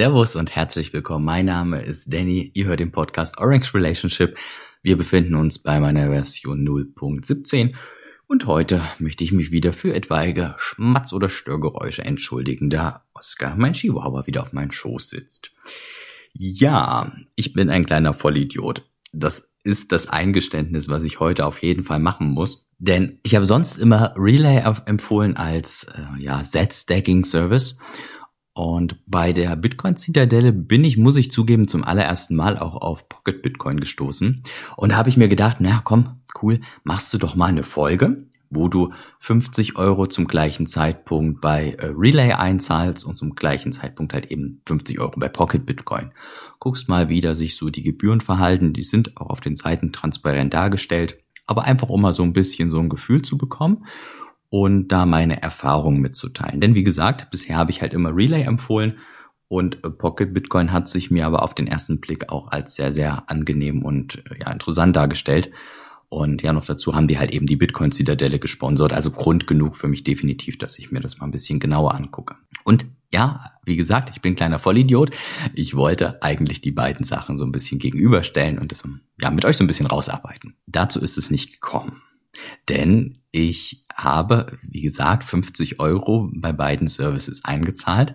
Servus und herzlich willkommen. Mein Name ist Danny. Ihr hört den Podcast Orange Relationship. Wir befinden uns bei meiner Version 0.17 und heute möchte ich mich wieder für etwaige Schmatz- oder Störgeräusche entschuldigen, da Oskar, mein Chihuahua, wieder auf meinem Schoß sitzt. Ja, ich bin ein kleiner Vollidiot. Das ist das Eingeständnis, was ich heute auf jeden Fall machen muss. Denn ich habe sonst immer Relay empfohlen als äh, ja, Set-Stacking-Service. Und bei der Bitcoin-Zitadelle bin ich, muss ich zugeben, zum allerersten Mal auch auf Pocket Bitcoin gestoßen. Und da habe ich mir gedacht, na komm, cool, machst du doch mal eine Folge, wo du 50 Euro zum gleichen Zeitpunkt bei äh, Relay einzahlst und zum gleichen Zeitpunkt halt eben 50 Euro bei Pocket Bitcoin. Guckst mal, wie da sich so die Gebühren verhalten. Die sind auch auf den Seiten transparent dargestellt. Aber einfach, um mal so ein bisschen so ein Gefühl zu bekommen und da meine Erfahrungen mitzuteilen. Denn wie gesagt, bisher habe ich halt immer Relay empfohlen und äh, Pocket Bitcoin hat sich mir aber auf den ersten Blick auch als sehr, sehr angenehm und äh, ja, interessant dargestellt. Und ja, noch dazu haben die halt eben die Bitcoin Zitadelle gesponsert. Also Grund genug für mich definitiv, dass ich mir das mal ein bisschen genauer angucke. Und ja, wie gesagt, ich bin kleiner Vollidiot. Ich wollte eigentlich die beiden Sachen so ein bisschen gegenüberstellen und das ja mit euch so ein bisschen rausarbeiten. Dazu ist es nicht gekommen. Denn ich habe, wie gesagt, 50 Euro bei beiden Services eingezahlt.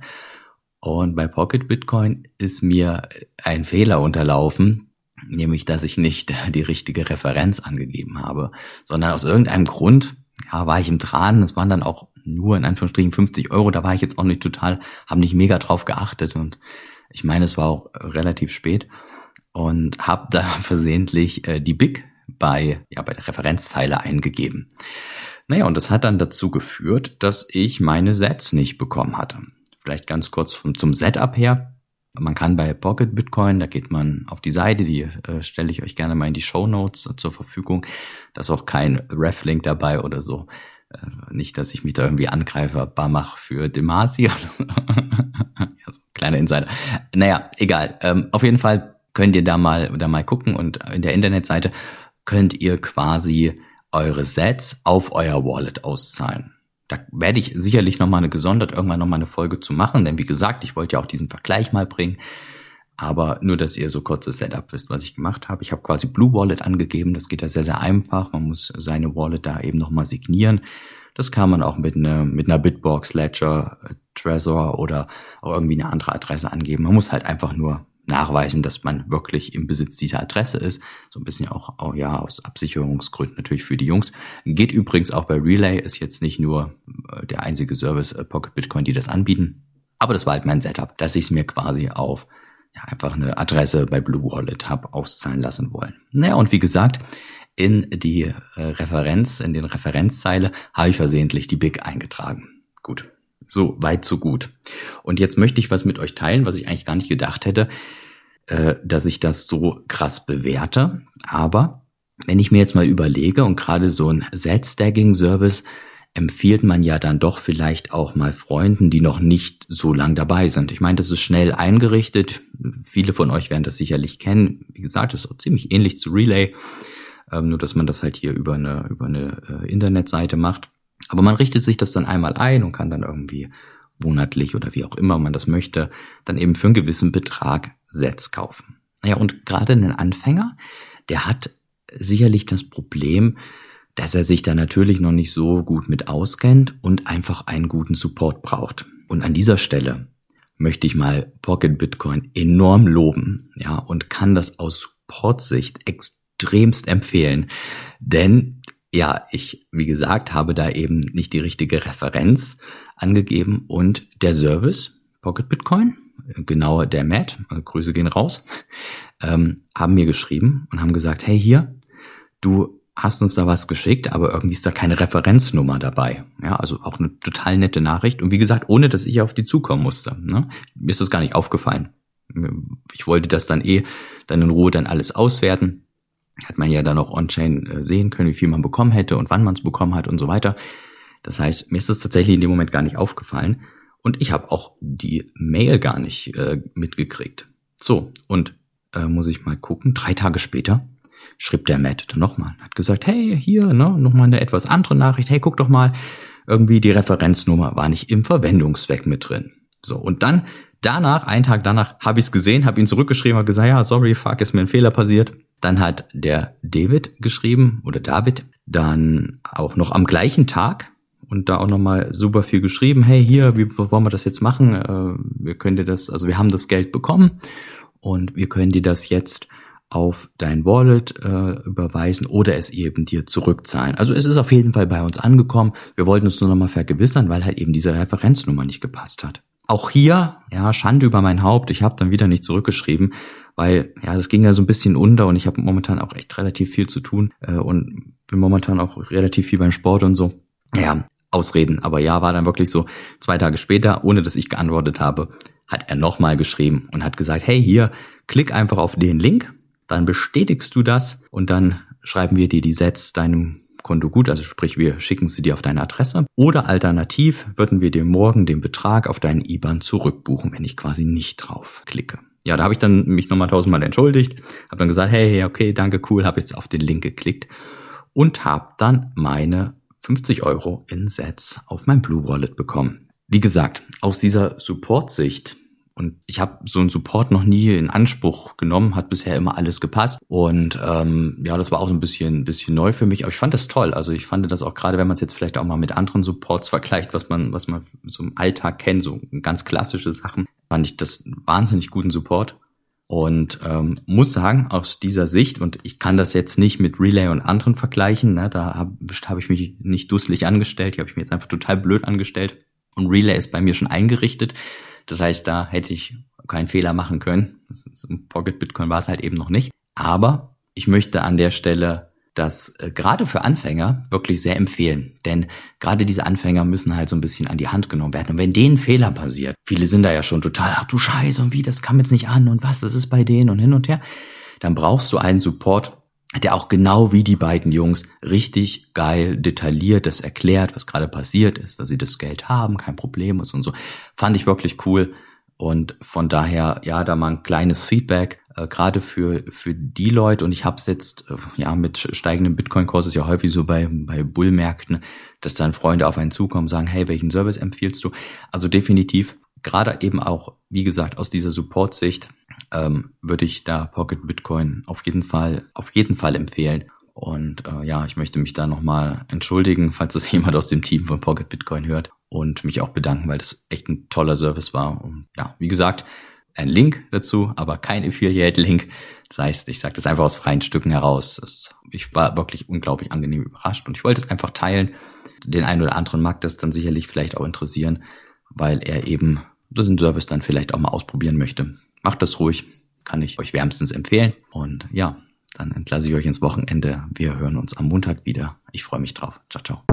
Und bei Pocket Bitcoin ist mir ein Fehler unterlaufen, nämlich dass ich nicht die richtige Referenz angegeben habe, sondern aus irgendeinem Grund, ja, war ich im Tran, es waren dann auch nur in Anführungsstrichen 50 Euro, da war ich jetzt auch nicht total, habe nicht mega drauf geachtet und ich meine, es war auch relativ spät und habe da versehentlich äh, die Big bei, ja, bei der Referenzzeile eingegeben. Naja, und das hat dann dazu geführt, dass ich meine Sets nicht bekommen hatte. Vielleicht ganz kurz vom, zum Setup her. Man kann bei Pocket Bitcoin, da geht man auf die Seite, die äh, stelle ich euch gerne mal in die Show Notes zur Verfügung. Da ist auch kein Reflink dabei oder so. Äh, nicht, dass ich mich da irgendwie angreifbar mache für Demasi oder so. ja, so kleiner Insider. Naja, egal. Ähm, auf jeden Fall könnt ihr da mal, da mal gucken und in der Internetseite könnt ihr quasi eure Sets auf euer Wallet auszahlen. Da werde ich sicherlich nochmal eine gesondert irgendwann nochmal eine Folge zu machen, denn wie gesagt, ich wollte ja auch diesen Vergleich mal bringen. Aber nur, dass ihr so kurzes Setup wisst, was ich gemacht habe. Ich habe quasi Blue Wallet angegeben. Das geht ja sehr, sehr einfach. Man muss seine Wallet da eben nochmal signieren. Das kann man auch mit, einer mit einer Bitbox, Ledger, Trezor oder auch irgendwie eine andere Adresse angeben. Man muss halt einfach nur nachweisen, dass man wirklich im Besitz dieser Adresse ist. So ein bisschen auch, auch ja aus Absicherungsgründen natürlich für die Jungs. Geht übrigens auch bei Relay, ist jetzt nicht nur äh, der einzige Service äh, Pocket Bitcoin, die das anbieten. Aber das war halt mein Setup, dass ich es mir quasi auf ja, einfach eine Adresse bei Blue Wallet habe auszahlen lassen wollen. Naja, und wie gesagt, in die äh, Referenz, in den Referenzzeile habe ich versehentlich die Big eingetragen. Gut, so, weit, so gut. Und jetzt möchte ich was mit euch teilen, was ich eigentlich gar nicht gedacht hätte, äh, dass ich das so krass bewerte. Aber wenn ich mir jetzt mal überlege und gerade so ein Set-Stacking-Service empfiehlt man ja dann doch vielleicht auch mal Freunden, die noch nicht so lang dabei sind. Ich meine, das ist schnell eingerichtet. Viele von euch werden das sicherlich kennen. Wie gesagt, das ist auch ziemlich ähnlich zu Relay, ähm, nur dass man das halt hier über eine, über eine äh, Internetseite macht. Aber man richtet sich das dann einmal ein und kann dann irgendwie monatlich oder wie auch immer man das möchte, dann eben für einen gewissen Betrag Sets kaufen. Naja, und gerade ein Anfänger, der hat sicherlich das Problem, dass er sich da natürlich noch nicht so gut mit auskennt und einfach einen guten Support braucht. Und an dieser Stelle möchte ich mal Pocket Bitcoin enorm loben, ja, und kann das aus Supportsicht extremst empfehlen, denn ja, ich, wie gesagt, habe da eben nicht die richtige Referenz angegeben und der Service, Pocket Bitcoin, genauer der Matt, also Grüße gehen raus, ähm, haben mir geschrieben und haben gesagt, hey hier, du hast uns da was geschickt, aber irgendwie ist da keine Referenznummer dabei. Ja, also auch eine total nette Nachricht. Und wie gesagt, ohne dass ich auf die zukommen musste. Ne? Mir ist das gar nicht aufgefallen. Ich wollte das dann eh dann in Ruhe dann alles auswerten hat man ja dann auch on-chain äh, sehen können, wie viel man bekommen hätte und wann man es bekommen hat und so weiter. Das heißt, mir ist das tatsächlich in dem Moment gar nicht aufgefallen und ich habe auch die Mail gar nicht äh, mitgekriegt. So, und äh, muss ich mal gucken, drei Tage später schrieb der Matt dann nochmal, hat gesagt, hey, hier, ne, nochmal eine etwas andere Nachricht, hey, guck doch mal, irgendwie die Referenznummer war nicht im Verwendungszweck mit drin. So, und dann danach, einen Tag danach, habe ich es gesehen, habe ihn zurückgeschrieben, habe gesagt, ja, sorry, fuck, ist mir ein Fehler passiert. Dann hat der David geschrieben oder David, dann auch noch am gleichen Tag und da auch nochmal super viel geschrieben. Hey, hier, wie wollen wir das jetzt machen? Äh, wir können dir das, also wir haben das Geld bekommen und wir können dir das jetzt auf dein Wallet äh, überweisen oder es eben dir zurückzahlen. Also es ist auf jeden Fall bei uns angekommen. Wir wollten uns nur nochmal vergewissern, weil halt eben diese Referenznummer nicht gepasst hat. Auch hier, ja, Schande über mein Haupt. Ich habe dann wieder nicht zurückgeschrieben, weil ja, das ging ja so ein bisschen unter und ich habe momentan auch echt relativ viel zu tun äh, und bin momentan auch relativ viel beim Sport und so. Ja, Ausreden. Aber ja, war dann wirklich so zwei Tage später, ohne dass ich geantwortet habe, hat er nochmal geschrieben und hat gesagt, hey, hier, klick einfach auf den Link, dann bestätigst du das und dann schreiben wir dir die Sets deinem Konto gut, also sprich, wir schicken sie dir auf deine Adresse. Oder alternativ würden wir dir morgen den Betrag auf deinen IBAN zurückbuchen, wenn ich quasi nicht drauf klicke. Ja, da habe ich dann mich nochmal tausendmal entschuldigt, habe dann gesagt, hey, okay, danke, cool, habe jetzt auf den Link geklickt und habe dann meine 50 Euro in Sets auf mein Blue Wallet bekommen. Wie gesagt, aus dieser Support-Sicht und ich habe so einen Support noch nie in Anspruch genommen, hat bisher immer alles gepasst. Und ähm, ja, das war auch so ein bisschen, bisschen neu für mich. Aber ich fand das toll. Also ich fand das auch gerade, wenn man es jetzt vielleicht auch mal mit anderen Supports vergleicht, was man, was man so im Alltag kennt, so ganz klassische Sachen, fand ich das wahnsinnig guten Support. Und ähm, muss sagen, aus dieser Sicht, und ich kann das jetzt nicht mit Relay und anderen vergleichen, ne, da habe hab ich mich nicht dusselig angestellt, die habe ich mir jetzt einfach total blöd angestellt. Und Relay ist bei mir schon eingerichtet. Das heißt, da hätte ich keinen Fehler machen können. Im Pocket Bitcoin war es halt eben noch nicht. Aber ich möchte an der Stelle das äh, gerade für Anfänger wirklich sehr empfehlen. Denn gerade diese Anfänger müssen halt so ein bisschen an die Hand genommen werden. Und wenn denen Fehler passiert, viele sind da ja schon total, ach du Scheiße, und wie, das kam jetzt nicht an und was, das ist bei denen und hin und her, dann brauchst du einen Support, der auch genau wie die beiden Jungs richtig geil detailliert das erklärt, was gerade passiert ist, dass sie das Geld haben, kein Problem ist und so. Fand ich wirklich cool. Und von daher, ja, da mal ein kleines Feedback, äh, gerade für, für die Leute. Und ich habe es jetzt, äh, ja, mit steigendem Bitcoin-Kurs ist ja häufig so bei, bei Bullmärkten, dass dann Freunde auf einen zukommen, sagen, hey, welchen Service empfiehlst du? Also definitiv, gerade eben auch, wie gesagt, aus dieser Support-Sicht, ähm, würde ich da Pocket Bitcoin auf jeden Fall, auf jeden Fall empfehlen. Und äh, ja, ich möchte mich da nochmal entschuldigen, falls es jemand aus dem Team von Pocket Bitcoin hört und mich auch bedanken, weil das echt ein toller Service war. Und ja, wie gesagt, ein Link dazu, aber kein Affiliate-Link. Das heißt, ich sage das einfach aus freien Stücken heraus. Das, ich war wirklich unglaublich angenehm überrascht und ich wollte es einfach teilen. Den einen oder anderen mag das dann sicherlich vielleicht auch interessieren, weil er eben diesen Service dann vielleicht auch mal ausprobieren möchte. Macht das ruhig, kann ich euch wärmstens empfehlen. Und ja, dann entlasse ich euch ins Wochenende. Wir hören uns am Montag wieder. Ich freue mich drauf. Ciao, ciao.